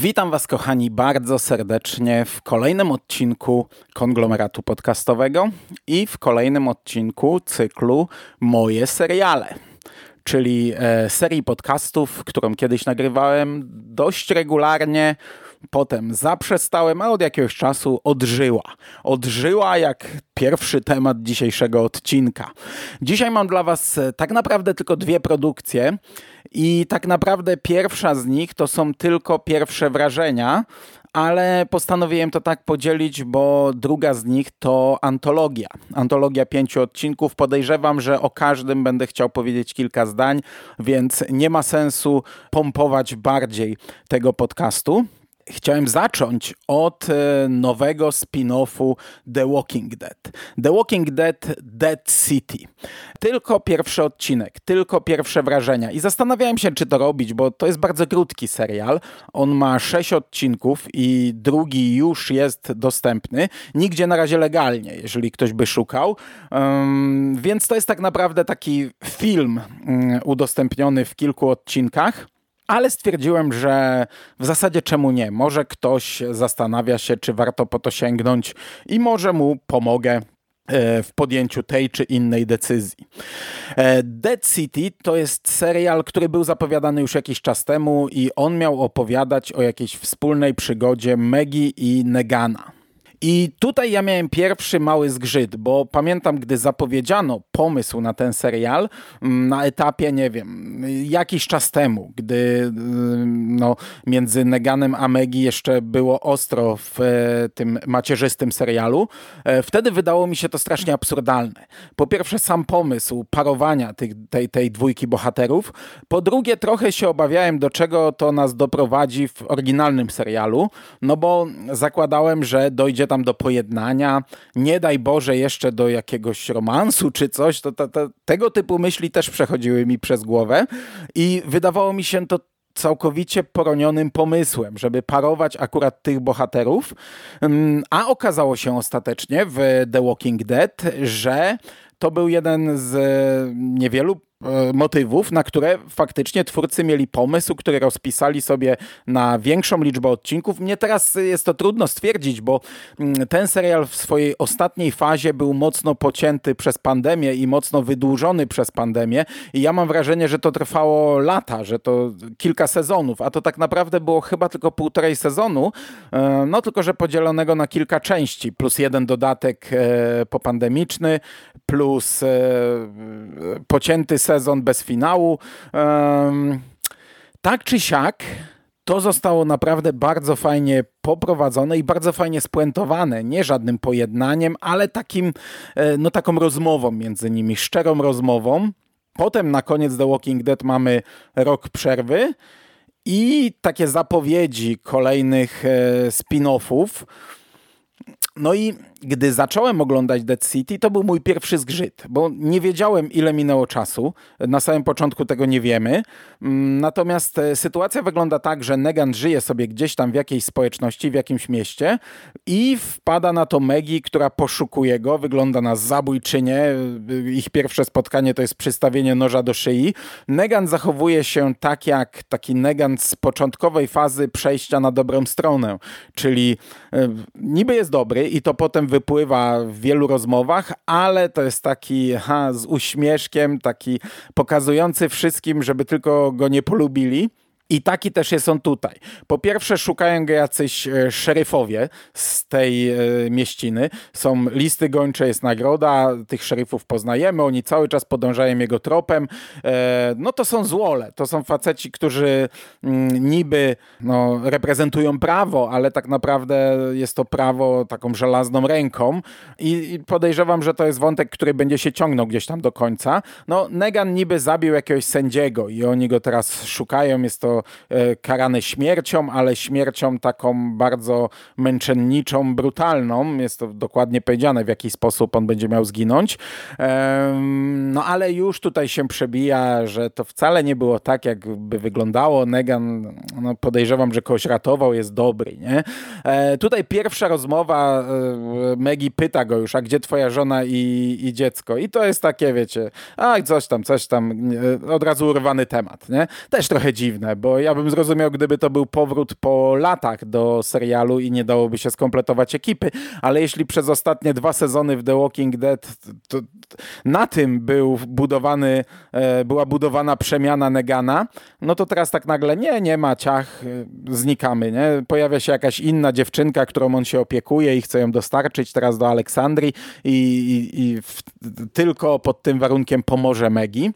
Witam Was, kochani, bardzo serdecznie w kolejnym odcinku konglomeratu podcastowego i w kolejnym odcinku cyklu Moje seriale czyli e, serii podcastów, którą kiedyś nagrywałem dość regularnie potem zaprzestałem, a od jakiegoś czasu odżyła. Odżyła jak pierwszy temat dzisiejszego odcinka. Dzisiaj mam dla Was e, tak naprawdę tylko dwie produkcje i tak naprawdę pierwsza z nich to są tylko pierwsze wrażenia, ale postanowiłem to tak podzielić, bo druga z nich to antologia. Antologia pięciu odcinków. Podejrzewam, że o każdym będę chciał powiedzieć kilka zdań, więc nie ma sensu pompować bardziej tego podcastu chciałem zacząć od e, nowego spin-offu The Walking Dead. The Walking Dead Dead City. Tylko pierwszy odcinek, tylko pierwsze wrażenia. I zastanawiałem się, czy to robić, bo to jest bardzo krótki serial. On ma sześć odcinków i drugi już jest dostępny. Nigdzie na razie legalnie, jeżeli ktoś by szukał. Um, więc to jest tak naprawdę taki film um, udostępniony w kilku odcinkach ale stwierdziłem, że w zasadzie czemu nie? Może ktoś zastanawia się, czy warto po to sięgnąć i może mu pomogę e, w podjęciu tej czy innej decyzji. E, Dead City to jest serial, który był zapowiadany już jakiś czas temu i on miał opowiadać o jakiejś wspólnej przygodzie Megi i Negana. I tutaj ja miałem pierwszy mały zgrzyt, bo pamiętam, gdy zapowiedziano pomysł na ten serial mm, na etapie, nie wiem, jakiś czas temu, gdy mm, no, między Neganem a Megi jeszcze było ostro w e, tym macierzystym serialu, e, wtedy wydało mi się to strasznie absurdalne. Po pierwsze sam pomysł parowania tych, tej, tej dwójki bohaterów, po drugie trochę się obawiałem, do czego to nas doprowadzi w oryginalnym serialu, no bo zakładałem, że dojdzie tam do pojednania, nie daj Boże jeszcze do jakiegoś romansu czy coś, to, to, to tego typu myśli też przechodziły mi przez głowę i wydawało mi się to całkowicie poronionym pomysłem, żeby parować akurat tych bohaterów, mm, a okazało się ostatecznie w The Walking Dead, że to był jeden z niewielu E, motywów, na które faktycznie twórcy mieli pomysł, który rozpisali sobie na większą liczbę odcinków. Mnie teraz jest to trudno stwierdzić, bo mm, ten serial w swojej ostatniej fazie był mocno pocięty przez pandemię i mocno wydłużony przez pandemię i ja mam wrażenie, że to trwało lata, że to kilka sezonów, a to tak naprawdę było chyba tylko półtorej sezonu, e, no tylko, że podzielonego na kilka części, plus jeden dodatek e, popandemiczny, plus pocięty sezon bez finału. Tak czy siak, to zostało naprawdę bardzo fajnie poprowadzone i bardzo fajnie spuentowane. Nie żadnym pojednaniem, ale takim, e, no taką rozmową między nimi, szczerą rozmową. Potem na koniec The Walking Dead mamy rok przerwy i takie zapowiedzi kolejnych e, spin-offów. No i gdy zacząłem oglądać Dead City, to był mój pierwszy zgrzyt, bo nie wiedziałem, ile minęło czasu. Na samym początku tego nie wiemy. Mm, natomiast e, sytuacja wygląda tak, że Negan żyje sobie gdzieś tam w jakiejś społeczności, w jakimś mieście i wpada na to Megi, która poszukuje go. Wygląda na zabójczynię. Ich pierwsze spotkanie to jest przystawienie noża do szyi. Negan zachowuje się tak jak taki Negan z początkowej fazy przejścia na dobrą stronę, czyli e, niby jest dobry i to potem wypływa w wielu rozmowach, ale to jest taki ha, z uśmieszkiem, taki pokazujący wszystkim, żeby tylko go nie polubili. I taki też jest on tutaj. Po pierwsze szukają go jacyś e, szeryfowie z tej e, mieściny. Są listy gończe, jest nagroda, tych szeryfów poznajemy, oni cały czas podążają jego tropem. E, no to są złole, to są faceci, którzy mm, niby no, reprezentują prawo, ale tak naprawdę jest to prawo taką żelazną ręką i podejrzewam, że to jest wątek, który będzie się ciągnął gdzieś tam do końca. No Negan niby zabił jakiegoś sędziego i oni go teraz szukają, jest to E, karany śmiercią, ale śmiercią taką bardzo męczenniczą, brutalną. Jest to dokładnie powiedziane, w jaki sposób on będzie miał zginąć. No ale już tutaj się przebija, że to wcale nie było tak, jakby wyglądało. Negan, no podejrzewam, że kogoś ratował, jest dobry, nie? E, tutaj pierwsza rozmowa, e, Megi pyta go już, a gdzie twoja żona i, i dziecko? I to jest takie, wiecie, a coś tam, coś tam, od razu urwany temat, nie? Też trochę dziwne, bo bo ja bym zrozumiał, gdyby to był powrót po latach do serialu i nie dałoby się skompletować ekipy, ale jeśli przez ostatnie dwa sezony w The Walking Dead to, na tym był budowany, e, była budowana przemiana Negana, no to teraz tak nagle nie, nie ma ciach, e, znikamy, nie? Pojawia się jakaś inna dziewczynka, którą on się opiekuje i chce ją dostarczyć teraz do Aleksandrii i, i, i w, tylko pod tym warunkiem pomoże Megi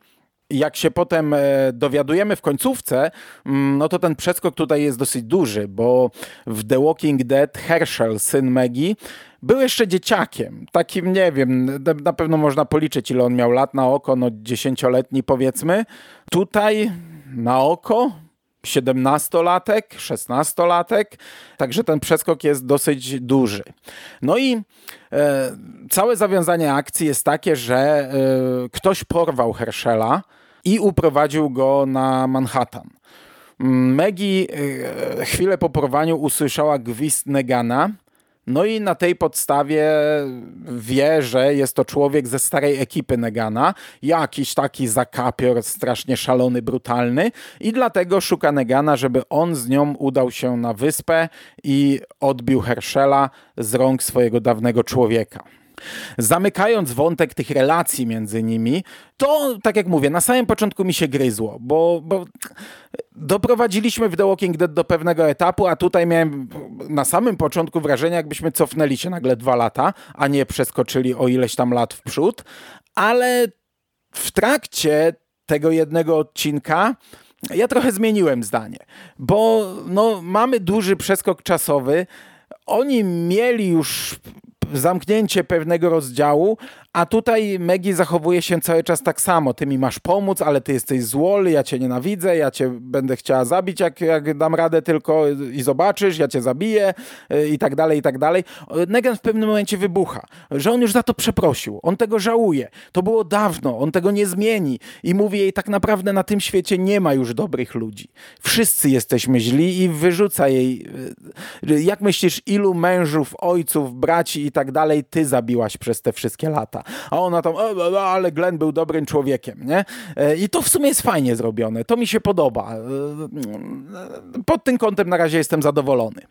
jak się potem e, dowiadujemy w końcówce, mm, no to ten przeskok tutaj jest dosyć duży, bo w The Walking Dead Herschel, syn Maggie, był jeszcze dzieciakiem, takim nie wiem, na pewno można policzyć ile on miał lat na oko, no dziesięcioletni powiedzmy. Tutaj na oko 17-latek, 16-latek, także ten przeskok jest dosyć duży. No i e, całe zawiązanie akcji jest takie, że e, ktoś porwał Herschela, i uprowadził go na Manhattan. Maggie e, chwilę po porwaniu usłyszała gwizd Negana, no i na tej podstawie wie, że jest to człowiek ze starej ekipy Negana, jakiś taki zakapior, strasznie szalony, brutalny i dlatego szuka Negana, żeby on z nią udał się na wyspę i odbił Herschela z rąk swojego dawnego człowieka. Zamykając wątek tych relacji między nimi, to tak jak mówię, na samym początku mi się gryzło, bo, bo doprowadziliśmy w The Walking Dead do pewnego etapu, a tutaj miałem na samym początku wrażenie, jakbyśmy cofnęli się nagle dwa lata, a nie przeskoczyli o ileś tam lat w przód, ale w trakcie tego jednego odcinka ja trochę zmieniłem zdanie, bo no, mamy duży przeskok czasowy. Oni mieli już zamknięcie pewnego rozdziału, a tutaj Maggie zachowuje się cały czas tak samo. Ty mi masz pomóc, ale ty jesteś złoly, ja cię nienawidzę, ja cię będę chciała zabić, jak, jak dam radę tylko i zobaczysz, ja cię zabiję y, i tak dalej, i tak dalej. Negan w pewnym momencie wybucha, że on już za to przeprosił, on tego żałuje. To było dawno, on tego nie zmieni i mówi jej tak naprawdę na tym świecie nie ma już dobrych ludzi. Wszyscy jesteśmy źli i wyrzuca jej. Y, jak myślisz, ilu mężów, ojców, braci i tak dalej ty zabiłaś przez te wszystkie lata? A ona tam, e, e, e, ale Glenn był dobrym człowiekiem, nie? I to w sumie jest fajnie zrobione. To mi się podoba. Pod tym kątem na razie jestem zadowolony.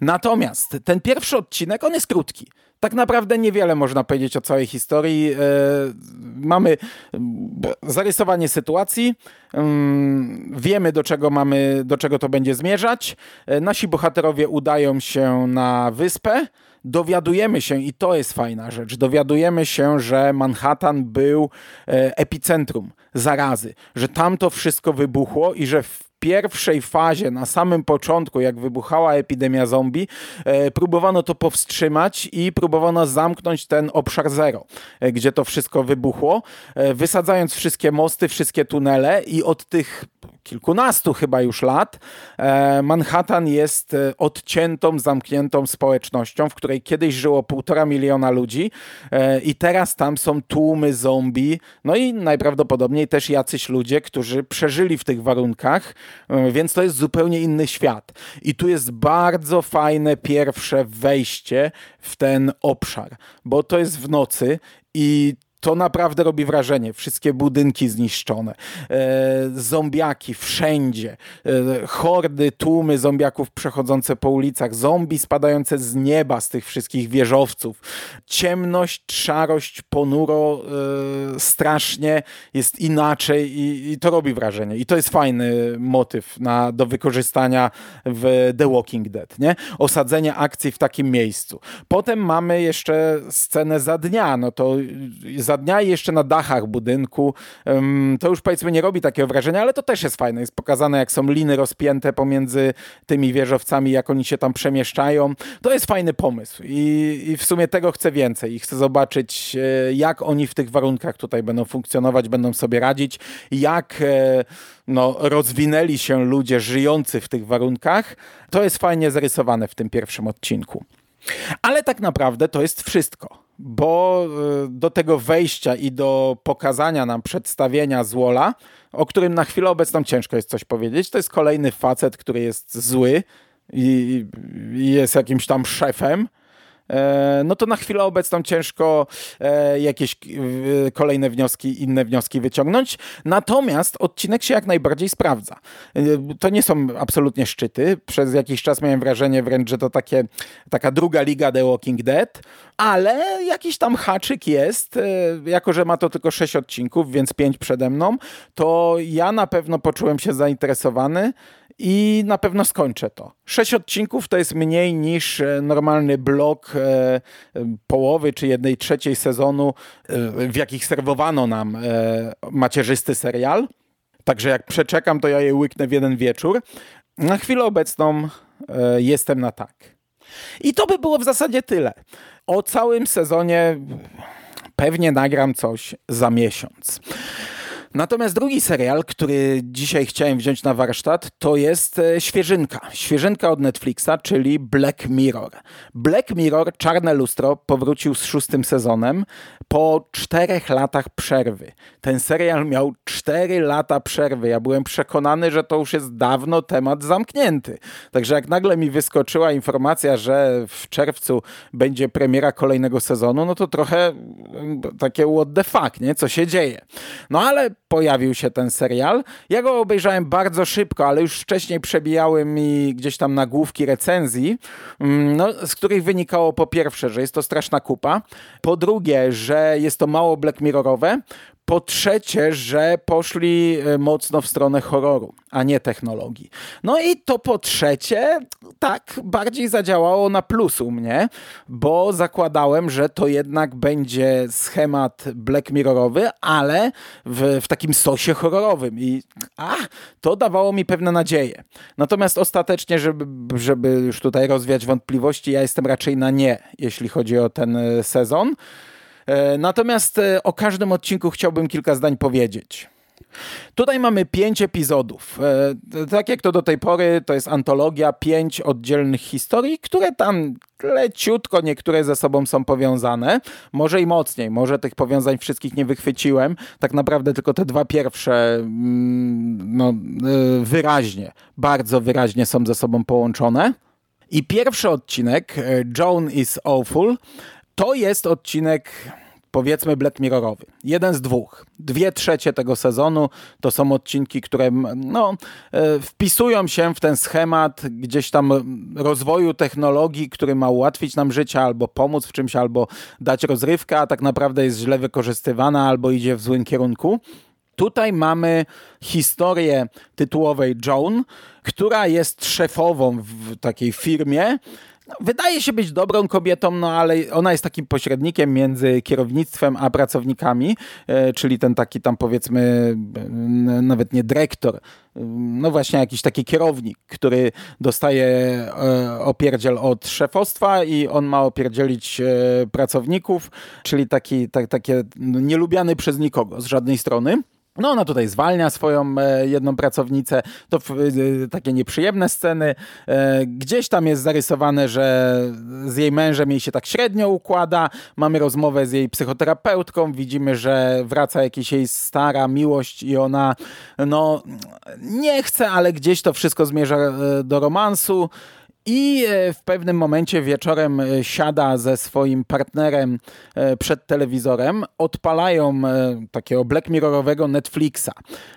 Natomiast ten pierwszy odcinek, on jest krótki. Tak naprawdę niewiele można powiedzieć o całej historii. Mamy zarysowanie sytuacji, wiemy do czego mamy, do czego to będzie zmierzać. Nasi bohaterowie udają się na wyspę, dowiadujemy się, i to jest fajna rzecz, dowiadujemy się, że Manhattan był e, epicentrum zarazy, że tam to wszystko wybuchło i że w pierwszej fazie, na samym początku, jak wybuchała epidemia zombie, e, próbowano to powstrzymać i próbowano zamknąć ten obszar zero, e, gdzie to wszystko wybuchło, wysadzając wszystkie mosty, wszystkie tunele i od tych kilkunastu chyba już lat, e, Manhattan jest e, odciętą, zamkniętą społecznością, w której kiedyś żyło półtora miliona ludzi e, i teraz tam są tłumy zombie, no i najprawdopodobniej też jacyś ludzie, którzy przeżyli w tych warunkach, więc to jest zupełnie inny świat. I tu jest bardzo fajne pierwsze wejście w ten obszar, bo to jest w nocy i to naprawdę robi wrażenie. Wszystkie budynki zniszczone, e, zombiaki wszędzie, e, hordy, tłumy zombiaków przechodzące po ulicach, zombie spadające z nieba z tych wszystkich wieżowców. Ciemność, szarość, ponuro, e, strasznie jest inaczej i, i, to robi wrażenie. I to jest fajny motyw na, do wykorzystania w The Walking Dead, nie? Osadzenie akcji w takim miejscu. Potem mamy jeszcze scenę za dnia, no to za dnia i jeszcze na dachach budynku. To już powiedzmy nie robi takiego wrażenia, ale to też jest fajne. Jest pokazane, jak są liny rozpięte pomiędzy tymi wieżowcami, jak oni się tam przemieszczają. To jest fajny pomysł i, i w sumie tego chcę więcej i chcę zobaczyć, e, jak oni w tych warunkach tutaj będą funkcjonować, będą sobie radzić, jak e, no, rozwinęli się ludzie żyjący w tych warunkach. To jest fajnie zarysowane w tym pierwszym odcinku. Ale tak naprawdę to jest wszystko bo y, do tego wejścia i do pokazania nam przedstawienia Złola, o którym na chwilę obecną ciężko jest coś powiedzieć, to jest kolejny facet, który jest zły i, jest jakimś tam szefem no to na chwilę obecną ciężko e, jakieś e, kolejne wnioski, inne wnioski wyciągnąć. Natomiast odcinek się jak najbardziej sprawdza. To nie są absolutnie szczyty. Przez jakiś czas miałem wrażenie wręcz, że to takie, taka druga liga The Walking Dead, ale jakiś tam haczyk jest. Jako, że ma to tylko sześć odcinków, więc pięć przede mną, to ja na pewno poczułem się zainteresowany i na pewno skończę to. Sześć odcinków to jest mniej niż e, normalny blok e, połowy czy jednej trzeciej sezonu, e, w jakich serwowano nam macierzysty serial. Także jak przeczekam, to ja je łyknę w jeden wieczór. Na chwilę obecną jestem na tak. I to by było w zasadzie tyle. O całym sezonie pewnie nagram coś za miesiąc. Natomiast drugi serial, który dzisiaj chciałem wziąć na warsztat, to jest e, świeżynka. Świeżynka od Netflixa, czyli Black Mirror. Black Mirror, Czarne Lustro, powrócił z szóstym sezonem po czterech latach przerwy. Ten serial miał cztery lata przerwy. Ja byłem przekonany, że to już jest dawno temat zamknięty. Także jak nagle mi wyskoczyła informacja, że w czerwcu będzie premiera kolejnego sezonu, no to trochę mm, takie what the fuck, nie? Co się dzieje? No ale pojawił się ten serial. Ja go obejrzałem bardzo szybko, ale już wcześniej przebijały mi gdzieś tam nagłówki recenzji, mm, no, z których wynikało po pierwsze, że jest to straszna kupa, po drugie, że jest to mało Black Mirrorowe, po trzecie, że poszli e, mocno w stronę horroru, a nie technologii. No i to po trzecie, tak bardziej zadziałało na plus u mnie, bo zakładałem, że to jednak będzie schemat Black Mirrorowy, ale w, w takim sosie horrorowym. I a, to dawało mi pewne nadzieje. Natomiast ostatecznie, żeby, żeby już tutaj rozwiać wątpliwości, ja jestem raczej na nie, jeśli chodzi o ten e, sezon. E, natomiast e, o każdym odcinku chciałbym kilka zdań powiedzieć. Tutaj mamy pięć epizodów. E, tak jak to do tej pory, to jest antologia pięć oddzielnych historii, które tam leciutko niektóre ze sobą są powiązane. Może i mocniej, może tych powiązań wszystkich nie wychwyciłem. Tak naprawdę tylko te dwa pierwsze mm, no, wyraźnie, bardzo wyraźnie są ze sobą połączone. I pierwszy odcinek, Joan is Awful, to jest odcinek powiedzmy Black Mirrorowy. Jeden z dwóch. Dwie trzecie tego sezonu to są odcinki, które no, e, wpisują się w ten schemat gdzieś tam rozwoju technologii, który ma ułatwić nam życie albo pomóc w czymś, albo dać rozrywkę, a tak naprawdę jest źle wykorzystywana albo idzie w złym kierunku. Tutaj mamy historię tytułowej Joan, która jest szefową w takiej firmie, no, wydaje się być dobrą kobietą, no ale ona jest takim pośrednikiem między kierownictwem a pracownikami, e, czyli ten taki tam powiedzmy nawet nie dyrektor, no właśnie jakiś taki kierownik, który dostaje e, opierdziel od szefostwa i on ma opierdzielić e, pracowników, czyli taki, tak, takie nielubiany przez nikogo z żadnej strony. No ona tutaj zwalnia swoją e, jedną pracownicę, to e, takie nieprzyjemne sceny. E, gdzieś tam jest zarysowane, że z jej mężem jej się tak średnio układa. Mamy rozmowę z jej psychoterapeutką, widzimy, że wraca jakaś jej stara miłość i ona no nie chce, ale gdzieś to wszystko zmierza do romansu. I e, w pewnym momencie wieczorem e, siada ze swoim partnerem e, przed telewizorem, odpalają takiego Black Mirrorowego Netflixa.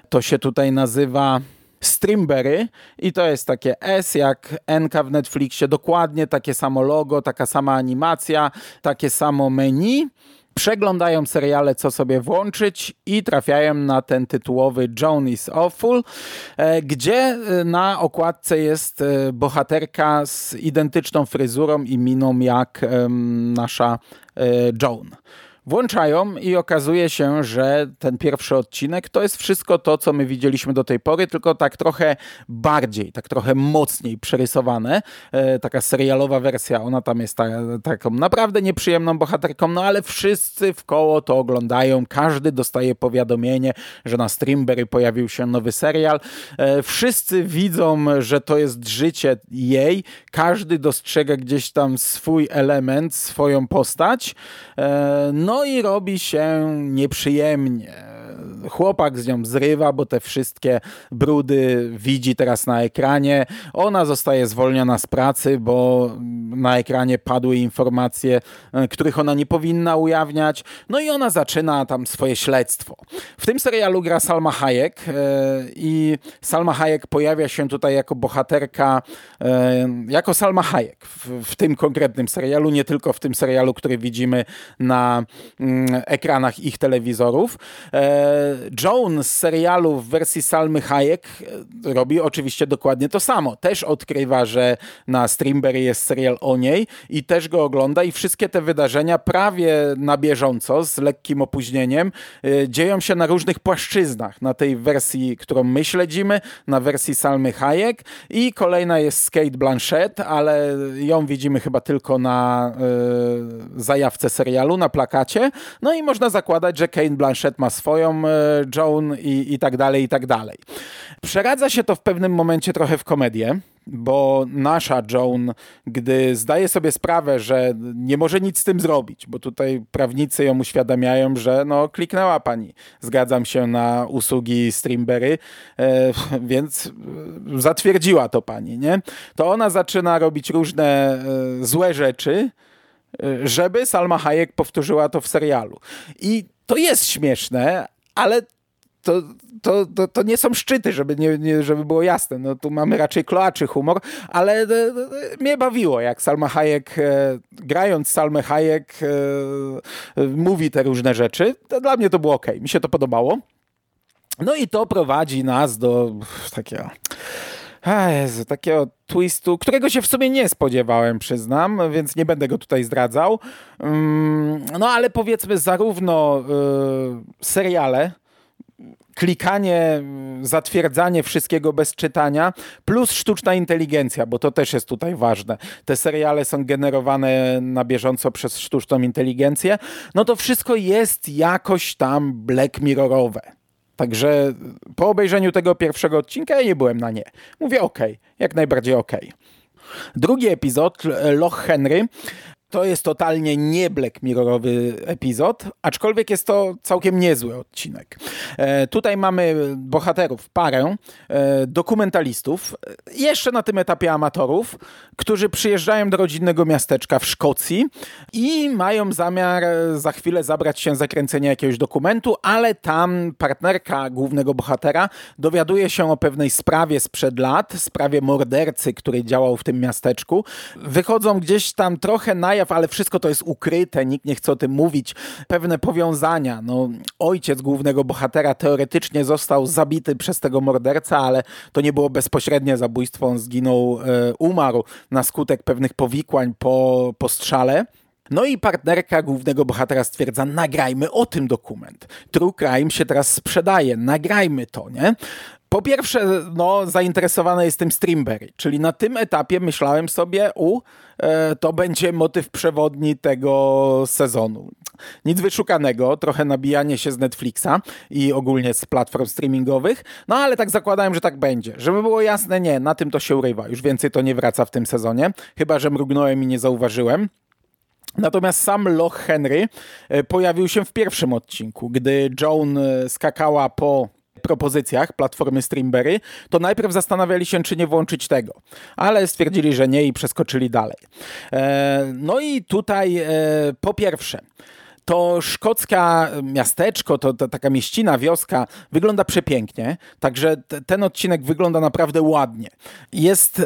To się tutaj nazywa Streamberry. I to jest takie S jak NK w Netflixie, dokładnie takie samo logo, taka sama animacja, takie samo menu przeglądają seriale, co sobie włączyć i trafiają na ten tytułowy Joan is Awful, e, gdzie e, na okładce jest e, bohaterka z identyczną fryzurą i miną jak nasza Joan włączają i okazuje się, że ten pierwszy odcinek to jest wszystko to, co my widzieliśmy do tej pory, tylko tak trochę bardziej, tak trochę mocniej przerysowane. E, taka serialowa wersja, ona tam jest ta, taką naprawdę nieprzyjemną bohaterką, no ale wszyscy w koło to oglądają, każdy dostaje powiadomienie, że na Streamberry pojawił się nowy serial. E, wszyscy widzą, że to jest życie jej, każdy dostrzega gdzieś tam swój element, swoją postać. E, no no i robi się nieprzyjemnie. Chłopak z nią zrywa, bo te wszystkie brudy widzi teraz na ekranie. Ona zostaje zwolniona z pracy, bo na ekranie padły informacje, e, których ona nie powinna ujawniać. No i ona zaczyna tam swoje śledztwo. W tym serialu gra Salma Hayek e, i Salma Hayek pojawia się tutaj jako bohaterka, e, jako Salma Hayek w, w tym konkretnym serialu, nie tylko w tym serialu, który widzimy na mm, ekranach ich telewizorów. Joan z serialu w wersji Salmy Hayek robi oczywiście dokładnie to samo. Też odkrywa, że na Streamberry jest serial o niej i też go ogląda i wszystkie te wydarzenia prawie na bieżąco, z lekkim opóźnieniem, y, dzieją się na różnych płaszczyznach. Na tej wersji, którą my śledzimy, na wersji Salmy Hayek i kolejna jest Kate Blanchett, ale ją widzimy chyba tylko na y, zajawce serialu, na plakacie. No i można zakładać, że Kate Blanchett ma swoją Joan i, i tak dalej, i tak dalej. Przeradza się to w pewnym momencie trochę w komedię bo nasza Joan, gdy zdaje sobie sprawę, że nie może nic z tym zrobić, bo tutaj prawnicy ją uświadamiają, że no kliknęła pani, zgadzam się na usługi Streamberry, e, więc zatwierdziła to pani, nie? To ona zaczyna robić różne e, złe rzeczy, e, żeby Salma Hayek powtórzyła to w serialu. I to jest śmieszne, ale to, to, to, to, nie są szczyty, żeby, nie, nie, żeby było jasne. No, tu mamy raczej kloaczy humor, ale e, e, mnie bawiło, jak Salma Hayek, e, grając Salmę Hayek, e, mówi te różne rzeczy. To dla mnie to było ok, mi się to podobało. No i to prowadzi nas do takiego... A Jezu, takiego twistu, którego się w sumie nie spodziewałem, przyznam, więc nie będę go tutaj zdradzał. Mm, no ale powiedzmy zarówno y, seriale, klikanie, zatwierdzanie wszystkiego bez czytania, plus sztuczna inteligencja, bo to też jest tutaj ważne. Te seriale są generowane na bieżąco przez sztuczną inteligencję. No to wszystko jest jakoś tam Black Mirrorowe. Także po obejrzeniu tego pierwszego odcinka ja nie byłem na nie. Mówię ok, jak najbardziej ok. Drugi epizod, Loch Henry, to jest totalnie nie Black Mirrorowy epizod, aczkolwiek jest to całkiem niezły odcinek. E, tutaj mamy bohaterów, parę e, dokumentalistów, e, jeszcze na tym etapie amatorów, którzy przyjeżdżają do rodzinnego miasteczka w Szkocji i mają zamiar e, za chwilę zabrać się za kręcenie jakiegoś dokumentu, ale tam partnerka głównego bohatera dowiaduje się o pewnej sprawie sprzed lat, sprawie mordercy, który działał w tym miasteczku. Wychodzą gdzieś tam trochę na ale wszystko to jest ukryte, nikt nie chce o tym mówić. Pewne powiązania. No, ojciec głównego bohatera teoretycznie został zabity przez tego mordercę, ale to nie było bezpośrednie zabójstwo, on zginął, e, umarł na skutek pewnych powikłań po, po strzale. No i partnerka głównego bohatera stwierdza, nagrajmy o tym dokument. True Crime się teraz sprzedaje, nagrajmy to, nie? Po pierwsze, no, zainteresowane jestem Streamberry, czyli na tym etapie myślałem sobie, u, e, to będzie motyw przewodni tego sezonu. Nic wyszukanego, trochę nabijanie się z Netflixa i ogólnie z platform streamingowych, no ale tak zakładałem, że tak będzie. Żeby było jasne, nie, na tym to się urywa. Już więcej to nie wraca w tym sezonie, chyba że mrugnąłem i nie zauważyłem. Natomiast sam Loch Henry e, pojawił się w pierwszym odcinku, gdy Joan e, skakała po propozycjach platformy Streamberry, to najpierw zastanawiali się, czy nie włączyć tego, ale stwierdzili, że nie i przeskoczyli dalej. E, no i tutaj po pierwsze, to szkocka miasteczko, to, to, taka mieścina, wioska wygląda przepięknie, także ten odcinek wygląda naprawdę ładnie. Jest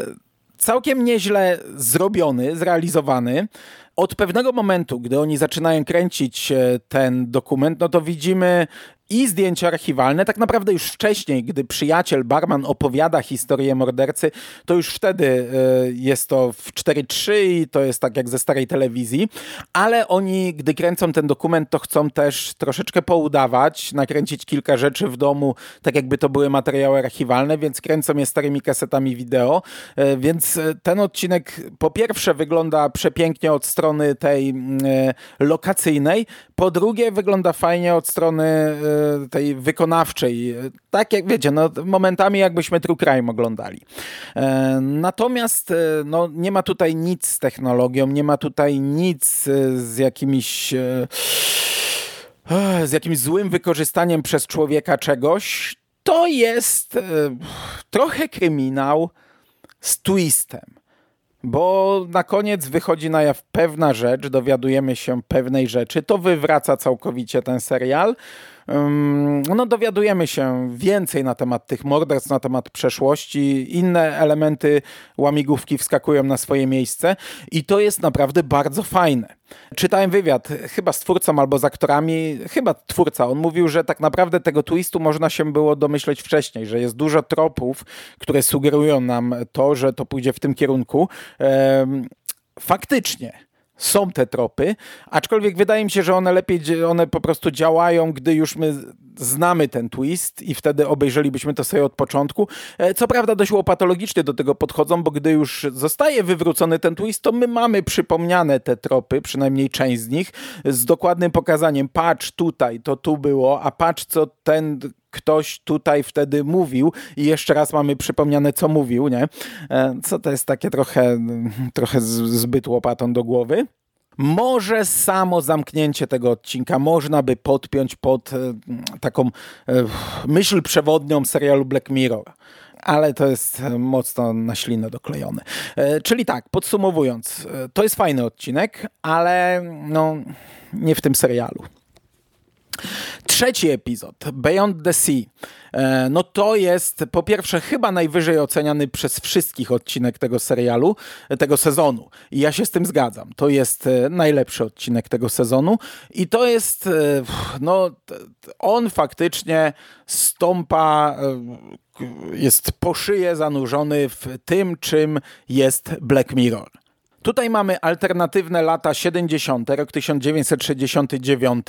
całkiem nieźle zrobiony, zrealizowany. Od pewnego momentu, gdy oni zaczynają kręcić e, ten dokument, no to widzimy i zdjęcia archiwalne. Tak naprawdę już wcześniej, gdy przyjaciel, barman opowiada historię mordercy, to już wtedy e, jest to w 4.3 i to jest tak jak ze starej telewizji, ale oni, gdy kręcą ten dokument, to chcą też troszeczkę poudawać, nakręcić kilka rzeczy w domu, tak jakby to były materiały archiwalne, więc kręcą je starymi kasetami wideo, e, więc ten odcinek po pierwsze wygląda przepięknie od strony tej lokacyjnej, po drugie wygląda fajnie od strony tej wykonawczej. Tak jak wiecie, no, momentami jakbyśmy True Crime oglądali. E, natomiast e, no, nie ma tutaj nic z technologią, nie ma tutaj nic z jakimiś z jakimś złym wykorzystaniem przez człowieka czegoś, to jest e, trochę kryminał z twistem. Bo na koniec wychodzi na jaw pewna rzecz, dowiadujemy się pewnej rzeczy, to wywraca całkowicie ten serial no dowiadujemy się więcej na temat tych morderstw, na temat przeszłości. Inne elementy łamigłówki wskakują na swoje miejsce i to jest naprawdę bardzo fajne. Czytałem wywiad chyba z twórcą albo z aktorami, chyba twórca. On mówił, że tak naprawdę tego twistu można się było domyśleć wcześniej, że jest dużo tropów, które sugerują nam to, że to pójdzie w tym kierunku. Faktycznie są te tropy, aczkolwiek wydaje mi się, że one lepiej, one po prostu działają, gdy już my znamy ten twist i wtedy obejrzelibyśmy to sobie od początku. E, co prawda dość łopatologicznie do tego podchodzą, bo gdy już zostaje wywrócony ten twist, to my mamy przypomniane te tropy, przynajmniej część z nich, z dokładnym pokazaniem, patrz tutaj, to tu było, a patrz co ten ktoś tutaj wtedy mówił i jeszcze raz mamy przypomniane, co mówił, nie? E, co to jest takie trochę, trochę zbyt łopatą do głowy. Może samo zamknięcie tego odcinka można by podpiąć pod e, taką e, myśl przewodnią serialu Black Mirror ale to jest mocno na ślinę doklejone. Czyli tak, podsumowując, to jest fajny odcinek, ale no, nie w tym serialu. Trzeci epizod, Beyond the Sea, e, no to jest po pierwsze chyba najwyżej oceniany przez wszystkich odcinek tego serialu, tego sezonu. I ja się z tym zgadzam. To jest e, najlepszy odcinek tego sezonu i to jest, e, no on faktycznie stąpa, jest po szyję zanurzony w tym, czym jest Black Mirror. Tutaj mamy alternatywne lata 70., rok 1969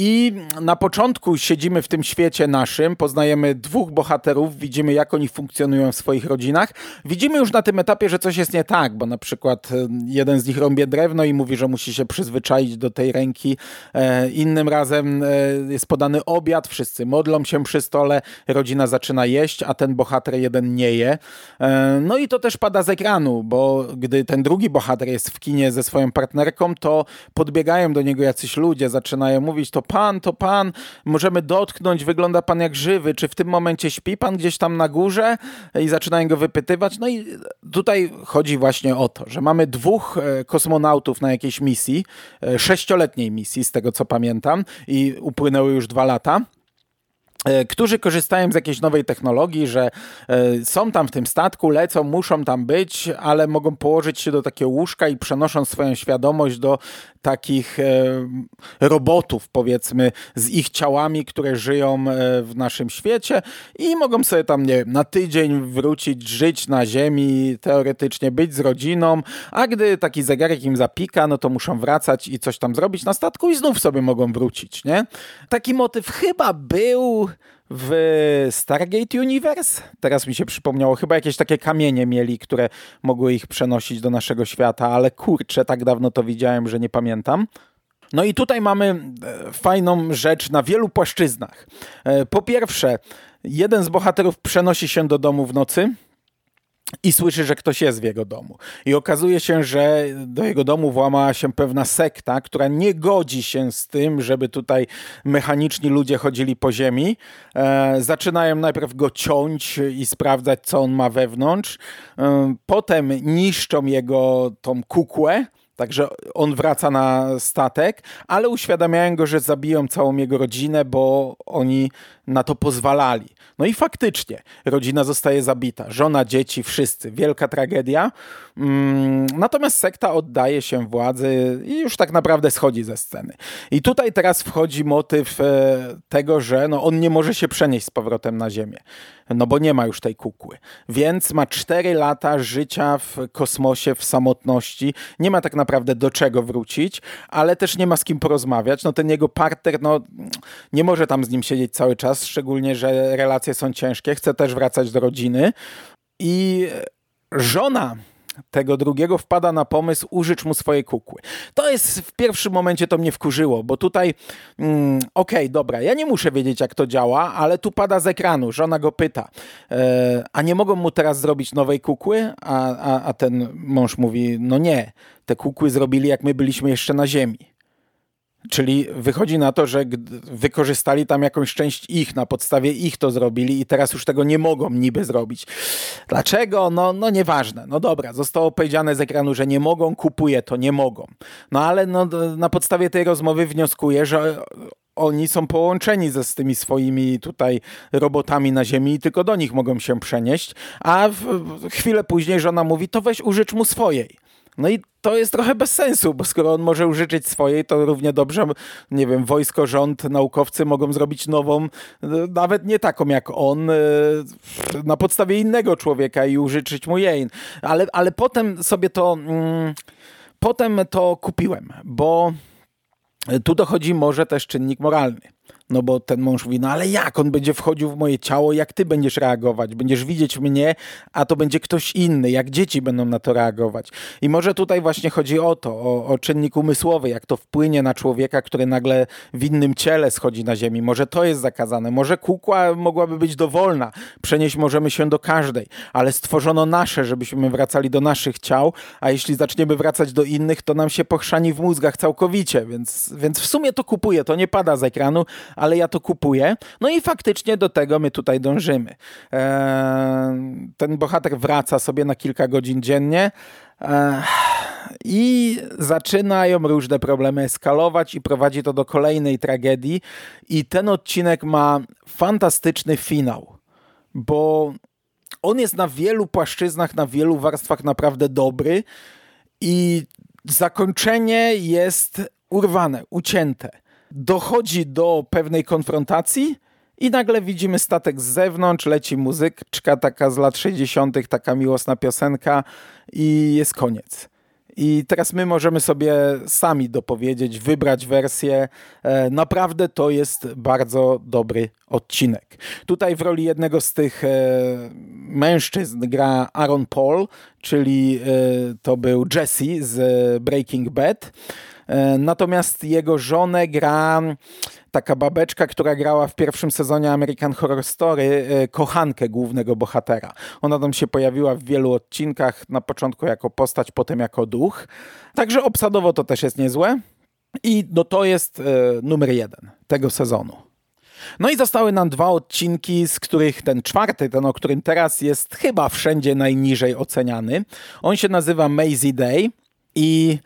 i na początku siedzimy w tym świecie naszym, poznajemy dwóch bohaterów, widzimy jak oni funkcjonują w swoich rodzinach. Widzimy już na tym etapie, że coś jest nie tak, bo na przykład e, jeden z nich rąbie drewno i mówi, że musi się przyzwyczaić do tej ręki. E, innym razem e, jest podany obiad, wszyscy modlą się przy stole, rodzina zaczyna jeść, a ten bohater jeden nie je. No i to też pada z ekranu, bo gdy ten drugi bohater jest w kinie ze swoją partnerką, to podbiegają do niego jacyś ludzie, zaczynają mówić, to pan, to pan, możemy dotknąć, wygląda pan jak żywy, czy w tym momencie śpi pan gdzieś tam na górze i zaczynają go wypytywać. No i tutaj chodzi właśnie o to, że mamy dwóch e, kosmonautów na jakiejś misji, e, sześcioletniej misji z tego co pamiętam i upłynęły już dwa lata. E, którzy korzystają z jakiejś nowej technologii, że e, są tam w tym statku, lecą, muszą tam być, ale mogą położyć się do takiego łóżka i przenoszą swoją świadomość do takich e, robotów, powiedzmy, z ich ciałami, które żyją w naszym świecie i mogą sobie tam, nie wiem, na tydzień wrócić, żyć na ziemi, teoretycznie być z rodziną, a gdy taki zegarek im zapika, no to muszą wracać i coś tam zrobić na statku i znów sobie mogą wrócić, nie? Taki motyw chyba był w Stargate Universe. Teraz mi się przypomniało, chyba jakieś takie kamienie mieli, które mogły ich przenosić do naszego świata, ale kurczę, tak dawno to widziałem, że nie pamiętam. No i tutaj mamy e, fajną rzecz na wielu płaszczyznach. E, po pierwsze, jeden z bohaterów przenosi się do domu w nocy, i słyszy, że ktoś jest w jego domu. I okazuje się, że do jego domu włamała się pewna sekta, która nie godzi się z tym, żeby tutaj mechaniczni ludzie chodzili po ziemi. E, zaczynają najpierw go ciąć i sprawdzać, co on ma wewnątrz. E, potem niszczą jego tą kukłę, Także on wraca na statek, ale uświadamiają go, że zabiją całą jego rodzinę, bo oni na to pozwalali. No i faktycznie, rodzina zostaje zabita, żona, dzieci, wszyscy. Wielka tragedia. Mm, natomiast sekta oddaje się władzy i już tak naprawdę schodzi ze sceny. I tutaj teraz wchodzi motyw e, tego, że no on nie może się przenieść z powrotem na Ziemię, no bo nie ma już tej kukły. Więc ma 4 lata życia w kosmosie, w samotności. Nie ma tak naprawdę do czego wrócić, ale też nie ma z kim porozmawiać. No ten jego partner, no nie może tam z nim siedzieć cały czas, szczególnie, że relacje są ciężkie. Chce też wracać do rodziny. I żona tego drugiego wpada na pomysł użyć mu swojej kukły. To jest w pierwszym momencie to mnie wkurzyło, bo tutaj mm, okej, okay, dobra, ja nie muszę wiedzieć jak to działa, ale tu pada z ekranu, żona go pyta, e, a nie mogą mu teraz zrobić nowej kukły? A, a, a ten mąż mówi, no nie, te kukły zrobili jak my byliśmy jeszcze na ziemi. Czyli wychodzi na to, że wykorzystali tam jakąś część ich, na podstawie ich to zrobili i teraz już tego nie mogą niby zrobić. Dlaczego? No, no nieważne. No dobra, zostało powiedziane z ekranu, że nie mogą, kupuję to, nie mogą. No ale no, na podstawie tej rozmowy wnioskuję, że oni są połączeni ze z tymi swoimi tutaj robotami na ziemi i tylko do nich mogą się przenieść, a w, w chwilę później żona mówi, to weź użycz mu swojej. No i to jest trochę bez sensu, bo skoro on może użyczyć swojej, to równie dobrze, nie wiem, wojsko, rząd, naukowcy mogą zrobić nową, nawet nie taką jak on, e, na podstawie innego człowieka i użyczyć mu jej. Ale, ale potem sobie to, mm, potem to kupiłem, bo tu dochodzi może też czynnik moralny. No bo ten mąż mówi, no ale jak on będzie wchodził w moje ciało, jak ty będziesz reagować? Będziesz widzieć mnie, a to będzie ktoś inny, jak dzieci będą na to reagować. I może tutaj właśnie chodzi o to, o, o czynnik umysłowy, jak to wpłynie na człowieka, który nagle w innym ciele schodzi na ziemi. Może to jest zakazane, może kukła mogłaby być dowolna, przenieść możemy się do każdej, ale stworzono nasze, żebyśmy wracali do naszych ciał, a jeśli zaczniemy wracać do innych, to nam się pochrzani w mózgach całkowicie, więc, więc w sumie to kupuję, to nie pada z ekranu, ale ja to kupuję. No i faktycznie do tego my tutaj dążymy. Eee, ten bohater wraca sobie na kilka godzin dziennie. Eee, I zaczynają różne problemy eskalować, i prowadzi to do kolejnej tragedii. I ten odcinek ma fantastyczny finał, bo on jest na wielu płaszczyznach, na wielu warstwach naprawdę dobry. I zakończenie jest urwane, ucięte dochodzi do pewnej konfrontacji i nagle widzimy statek z zewnątrz, leci muzyczka taka z lat 60., taka miłosna piosenka i jest koniec. I teraz my możemy sobie sami dopowiedzieć, wybrać wersję. E, naprawdę to jest bardzo dobry odcinek. Tutaj w roli jednego z tych e, mężczyzn gra Aaron Paul, czyli e, to był Jesse z Breaking Bad. E, natomiast jego żonę gra taka babeczka, która grała w pierwszym sezonie American Horror Story e, kochankę głównego bohatera. Ona tam się pojawiła w wielu odcinkach, na początku jako postać, potem jako duch. Także obsadowo to też jest niezłe. I no to jest e, numer jeden tego sezonu. No i zostały nam dwa odcinki, z których ten czwarty, ten o którym teraz jest chyba wszędzie najniżej oceniany. On się nazywa Maisie Day i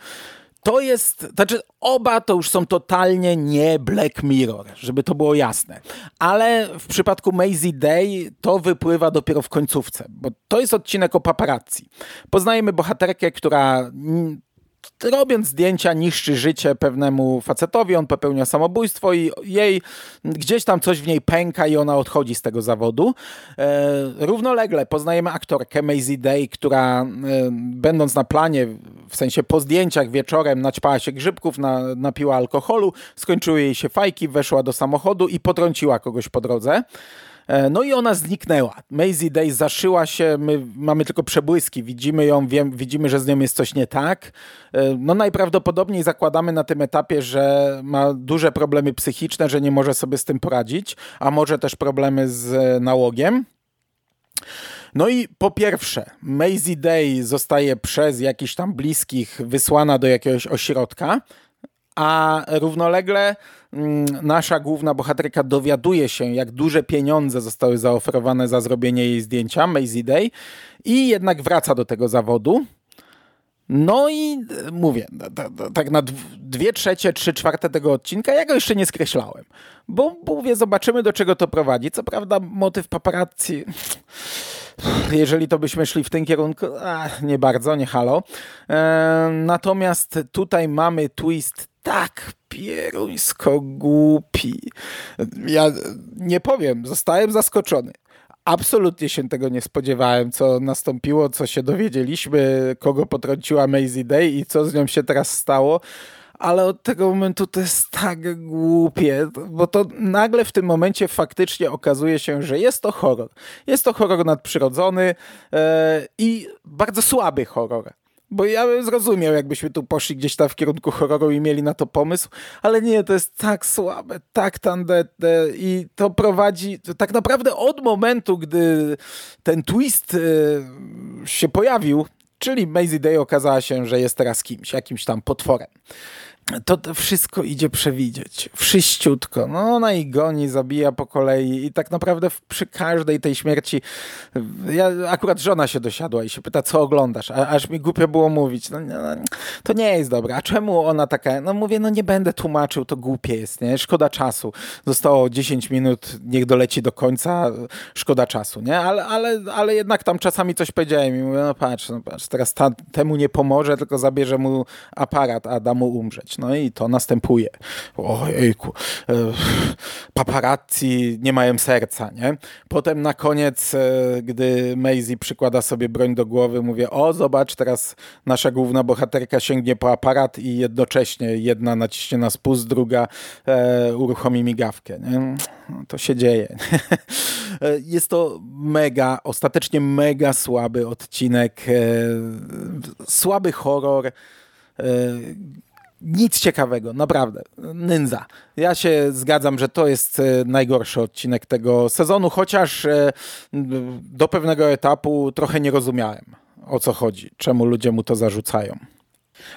to jest, znaczy oba to już są totalnie nie Black Mirror, żeby to było jasne. Ale w przypadku Maisie Day to wypływa dopiero w końcówce, bo to jest odcinek o paparazzi. Poznajemy bohaterkę, która robiąc zdjęcia niszczy życie pewnemu facetowi, on popełnia samobójstwo i jej gdzieś tam coś w niej pęka i ona odchodzi z tego zawodu. E, równolegle poznajemy aktorkę Maisie Day, która e, będąc na planie, w sensie po zdjęciach wieczorem naćpała się grzybków, na, napiła alkoholu, skończyły jej się fajki, weszła do samochodu i potrąciła kogoś po drodze. E, no i ona zniknęła. Maisie Day zaszyła się, my mamy tylko przebłyski, widzimy ją, wiem, widzimy, że z nią jest coś nie tak. E, no najprawdopodobniej zakładamy na tym etapie, że ma duże problemy psychiczne, że nie może sobie z tym poradzić, a może też problemy z nałogiem. No i po pierwsze, Maisie Day zostaje przez jakichś tam bliskich wysłana do jakiegoś ośrodka, a równolegle mm, nasza główna bohaterka dowiaduje się, jak duże pieniądze zostały zaoferowane za zrobienie jej zdjęcia, Maisie Day, i jednak wraca do tego zawodu. No i e, mówię, tak na dwie trzecie, trzy czwarte tego odcinka ja go jeszcze nie skreślałem, bo mówię, zobaczymy do czego to prowadzi. Co prawda motyw paparazzi, jeżeli to byśmy szli w tym kierunku, ach, nie bardzo, nie halo. E, natomiast tutaj mamy twist tak pieruńsko głupi. Ja nie powiem, zostałem zaskoczony. Absolutnie się tego nie spodziewałem, co nastąpiło, co się dowiedzieliśmy, kogo potrąciła Maisie Day i co z nią się teraz stało. Ale od tego momentu to jest tak głupie, bo to nagle w tym momencie faktycznie okazuje się, że jest to horror. Jest to horror nadprzyrodzony yy, i bardzo słaby horror. Bo ja bym zrozumiał, jakbyśmy tu poszli gdzieś tam w kierunku horroru i mieli na to pomysł, ale nie, to jest tak słabe, tak tandetne i to prowadzi tak naprawdę od momentu, gdy ten twist y, się pojawił, czyli Maisie Day okazała się, że jest teraz kimś, jakimś tam potworem. To, to wszystko idzie przewidzieć. Wszyściutko. No ona i goni, zabija po kolei i tak naprawdę przy każdej tej śmierci ja, akurat żona się dosiadła i się pyta, co oglądasz? A, aż mi głupio było mówić. No, no, to nie jest dobre. A czemu ona taka? No mówię, no nie będę tłumaczył, to głupie jest, nie? Szkoda czasu. Zostało 10 minut, niech doleci do końca, szkoda czasu, nie? Ale, ale, ale jednak tam czasami coś powiedziałem i mówię, no patrz, no patrz, teraz ta, temu nie pomoże, tylko zabierze mu aparat, a da mu umrzeć. No i to następuje. Ojejku, e, paparazzi nie mają serca, nie? Potem na koniec, e, gdy Maisie przykłada sobie broń do głowy, mówię, o zobacz, teraz nasza główna bohaterka sięgnie po aparat i jednocześnie jedna naciśnie na spust, druga e, uruchomi migawkę, nie? No, to się dzieje. Jest to mega, ostatecznie mega słaby odcinek, e, słaby horror, nic ciekawego, naprawdę. Nędza. Ja się zgadzam, że to jest e, najgorszy odcinek tego sezonu, chociaż e, do pewnego etapu trochę nie rozumiałem o co chodzi, czemu ludzie mu to zarzucają.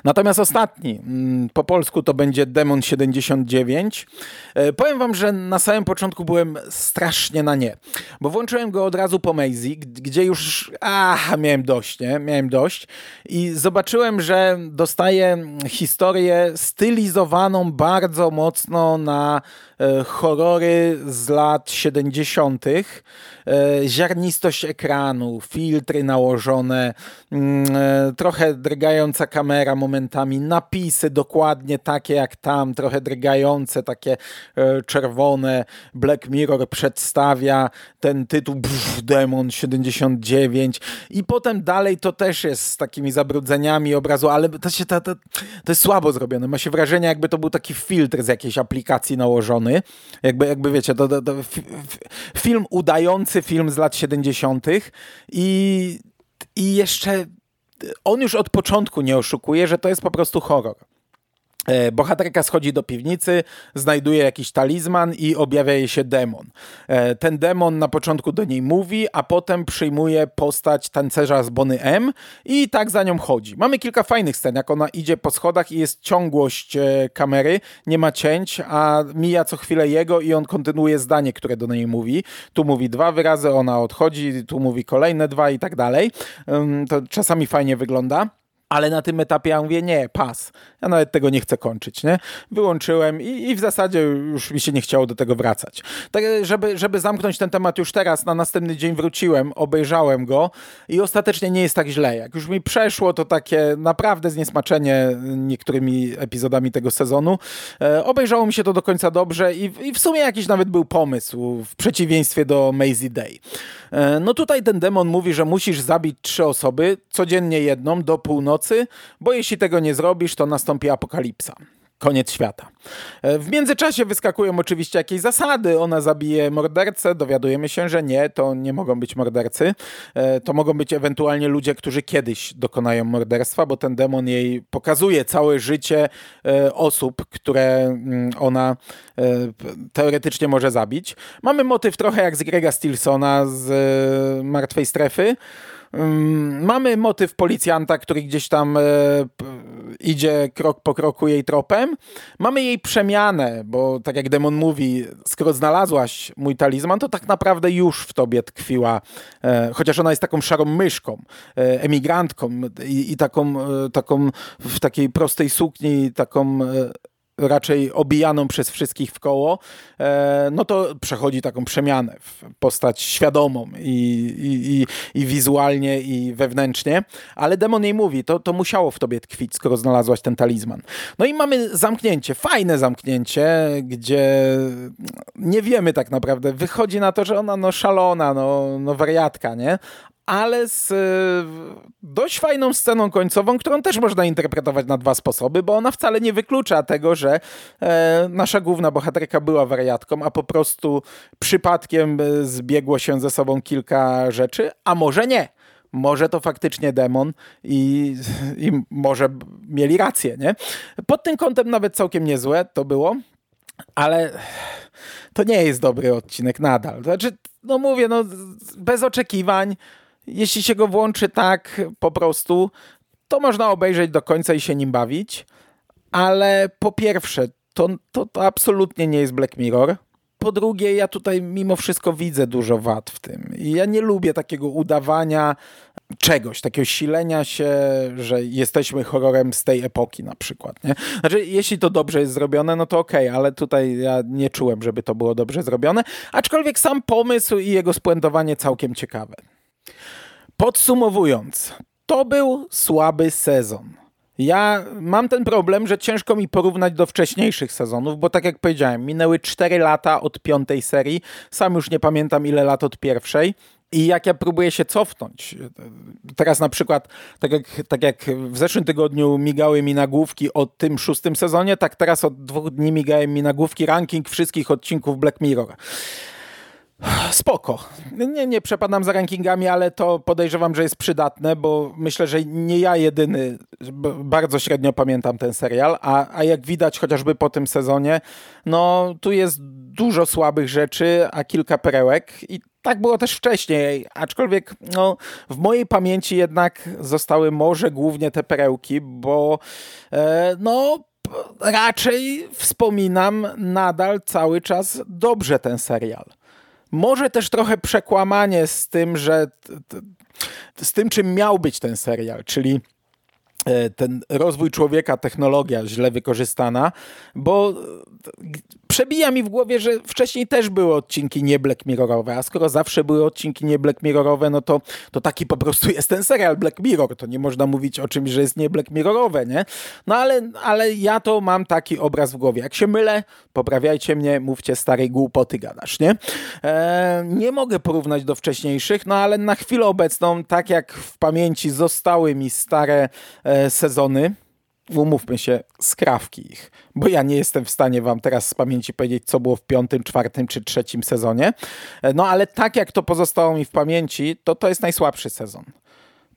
Natomiast ostatni, mm, po polsku to będzie Demon 79. E, powiem wam, że na samym początku byłem strasznie na nie, bo włączyłem go od razu po Maisie, gdzie już aha, miałem dość, nie? Miałem dość i zobaczyłem, że dostaję historię stylizowaną bardzo mocno na e, horrory z lat 70., e, ziarnistość ekranu, filtry nałożone, mm, trochę drgająca kamera momentami, napisy dokładnie takie jak tam, trochę drgające, takie e, czerwone. Black Mirror przedstawia ten tytuł pff, Demon 79 i potem dalej to też jest z takimi zabrudzeniami obrazu, ale to, się, to, to, to jest słabo zrobione. Ma się wrażenie, jakby to był taki filtr z jakiejś aplikacji nałożony. Jakby, jakby wiecie, to, to, to film udający film z lat 70. i i jeszcze on już od początku nie oszukuje, że to jest po prostu horror. E, bohaterka schodzi do piwnicy, znajduje jakiś talizman i objawia jej się demon. E, ten demon na początku do niej mówi, a potem przyjmuje postać tancerza z Bony M i tak za nią chodzi. Mamy kilka fajnych scen, jak ona idzie po schodach i jest ciągłość e, kamery, nie ma cięć, a mija co chwilę jego i on kontynuuje zdanie, które do niej mówi. Tu mówi dwa wyrazy, ona odchodzi, tu mówi kolejne dwa i tak dalej. To czasami fajnie wygląda. Ale na tym etapie ja mówię, nie, pas. Ja nawet tego nie chcę kończyć, nie? Wyłączyłem i, i w zasadzie już mi się nie chciało do tego wracać. Tak, żeby, żeby zamknąć ten temat już teraz, na następny dzień wróciłem, obejrzałem go i ostatecznie nie jest tak źle. Jak już mi przeszło to takie naprawdę zniesmaczenie niektórymi epizodami tego sezonu, e, obejrzało mi się to do końca dobrze i, i w sumie jakiś nawet był pomysł w przeciwieństwie do Maisie Day. E, no tutaj ten demon mówi, że musisz zabić trzy osoby, codziennie jedną do północy, bo jeśli tego nie zrobisz, to nastąpi apokalipsa koniec świata. E, w międzyczasie wyskakują oczywiście jakieś zasady. Ona zabije mordercę, dowiadujemy się, że nie, to nie mogą być mordercy. E, to mogą być ewentualnie ludzie, którzy kiedyś dokonają morderstwa, bo ten demon jej pokazuje całe życie e, osób, które mm, ona teoretycznie może zabić. Mamy motyw trochę jak z Grega Stilsona z Martwej Strefy. Mm, mamy motyw policjanta, który gdzieś tam idzie krok po kroku jej tropem. Mamy jej przemianę, bo tak jak demon mówi, skoro znalazłaś mój talizman, to tak naprawdę już w tobie tkwiła, e, chociaż ona jest taką szarą myszką, e, emigrantką i, i taką, taką w takiej prostej sukni, taką raczej obijaną przez wszystkich w koło, e, no to przechodzi taką przemianę w postać świadomą i, i, i, i, wizualnie i wewnętrznie, ale demon jej mówi, to, to musiało w tobie tkwić, skoro znalazłaś ten talizman. No i mamy zamknięcie, fajne zamknięcie, gdzie nie wiemy tak naprawdę, wychodzi na to, że ona no szalona, no, no wariatka, nie? Ale z e, dość fajną sceną końcową, którą też można interpretować na dwa sposoby, bo ona wcale nie wyklucza tego, że e, nasza główna bohaterka była wariatką, a po prostu przypadkiem e, zbiegło się ze sobą kilka rzeczy, a może nie. Może to faktycznie demon i, i może mieli rację, nie? Pod tym kątem nawet całkiem niezłe to było, ale to nie jest dobry odcinek nadal. Znaczy, no mówię, no bez oczekiwań, jeśli się go włączy tak po prostu, to można obejrzeć do końca i się nim bawić. ale po pierwsze, to, to, to absolutnie nie jest Black Mirror. Po drugie, ja tutaj mimo wszystko widzę dużo wad w tym. I ja nie lubię takiego udawania czegoś, takiego silenia się, że jesteśmy horrorem z tej epoki na przykład. Nie? Znaczy, jeśli to dobrze jest zrobione, no to okej, okay, ale tutaj ja nie czułem, żeby to było dobrze zrobione. Aczkolwiek sam pomysł i jego spuentowanie całkiem ciekawe. Podsumowując, to był słaby sezon. Ja mam ten problem, że ciężko mi porównać do wcześniejszych sezonów, bo tak jak powiedziałem, minęły 4 lata od piątej serii. Sam już nie pamiętam ile lat od pierwszej. I jak ja próbuję się cofnąć, teraz na przykład, tak jak, tak jak w zeszłym tygodniu migały mi nagłówki o tym szóstym sezonie, tak teraz od dwóch dni migają mi nagłówki ranking wszystkich odcinków Black Mirror. Spoko. Nie, nie przepadam za rankingami, ale to podejrzewam, że jest przydatne, bo myślę, że nie ja jedyny bardzo średnio pamiętam ten serial, a, a jak widać chociażby po tym sezonie, no tu jest dużo słabych rzeczy, a kilka perełek i tak było też wcześniej, aczkolwiek no, w mojej pamięci jednak zostały może głównie te perełki, bo e, no raczej wspominam nadal cały czas dobrze ten serial. Może też trochę przekłamanie z tym, że z tym, czym miał być ten serial, czyli e, ten rozwój człowieka, technologia źle wykorzystana, bo przebija mi w głowie, że wcześniej też były odcinki nie Black Mirrorowe, a skoro zawsze były odcinki nie Black Mirrorowe, no to, to taki po prostu jest ten serial Black Mirror. To nie można mówić o czymś, że jest nie Black Mirrorowe, nie? No ale, ale ja to mam taki obraz w głowie. Jak się mylę, poprawiajcie mnie, mówcie starej głupoty gadasz, nie? E, nie mogę porównać do wcześniejszych, no ale na chwilę obecną, tak jak w pamięci zostały mi stare e, sezony, umówmy się, skrawki ich, bo ja nie jestem w stanie wam teraz z pamięci powiedzieć, co było w piątym, czwartym czy trzecim sezonie. No ale tak jak to pozostało mi w pamięci, to to jest najsłabszy sezon.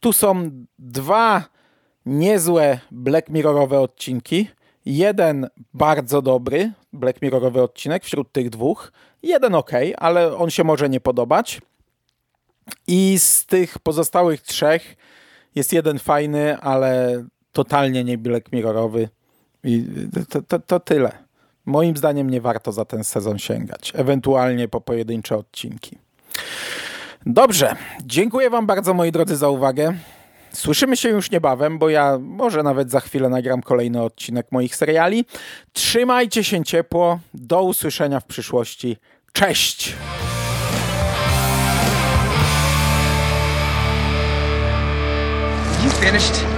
Tu są dwa niezłe Black Mirrorowe odcinki, jeden bardzo dobry Black Mirrorowy odcinek wśród tych dwóch, jeden ok, ale on się może nie podobać. I z tych pozostałych trzech jest jeden fajny, ale totalnie nie Black Mirrorowy. I to, to, to tyle. Moim zdaniem nie warto za ten sezon sięgać. Ewentualnie po pojedyncze odcinki. Dobrze, dziękuję Wam bardzo, moi drodzy, za uwagę. Słyszymy się już niebawem, bo ja może nawet za chwilę nagram kolejny odcinek moich seriali. Trzymajcie się ciepło. Do usłyszenia w przyszłości. Cześć! You finished?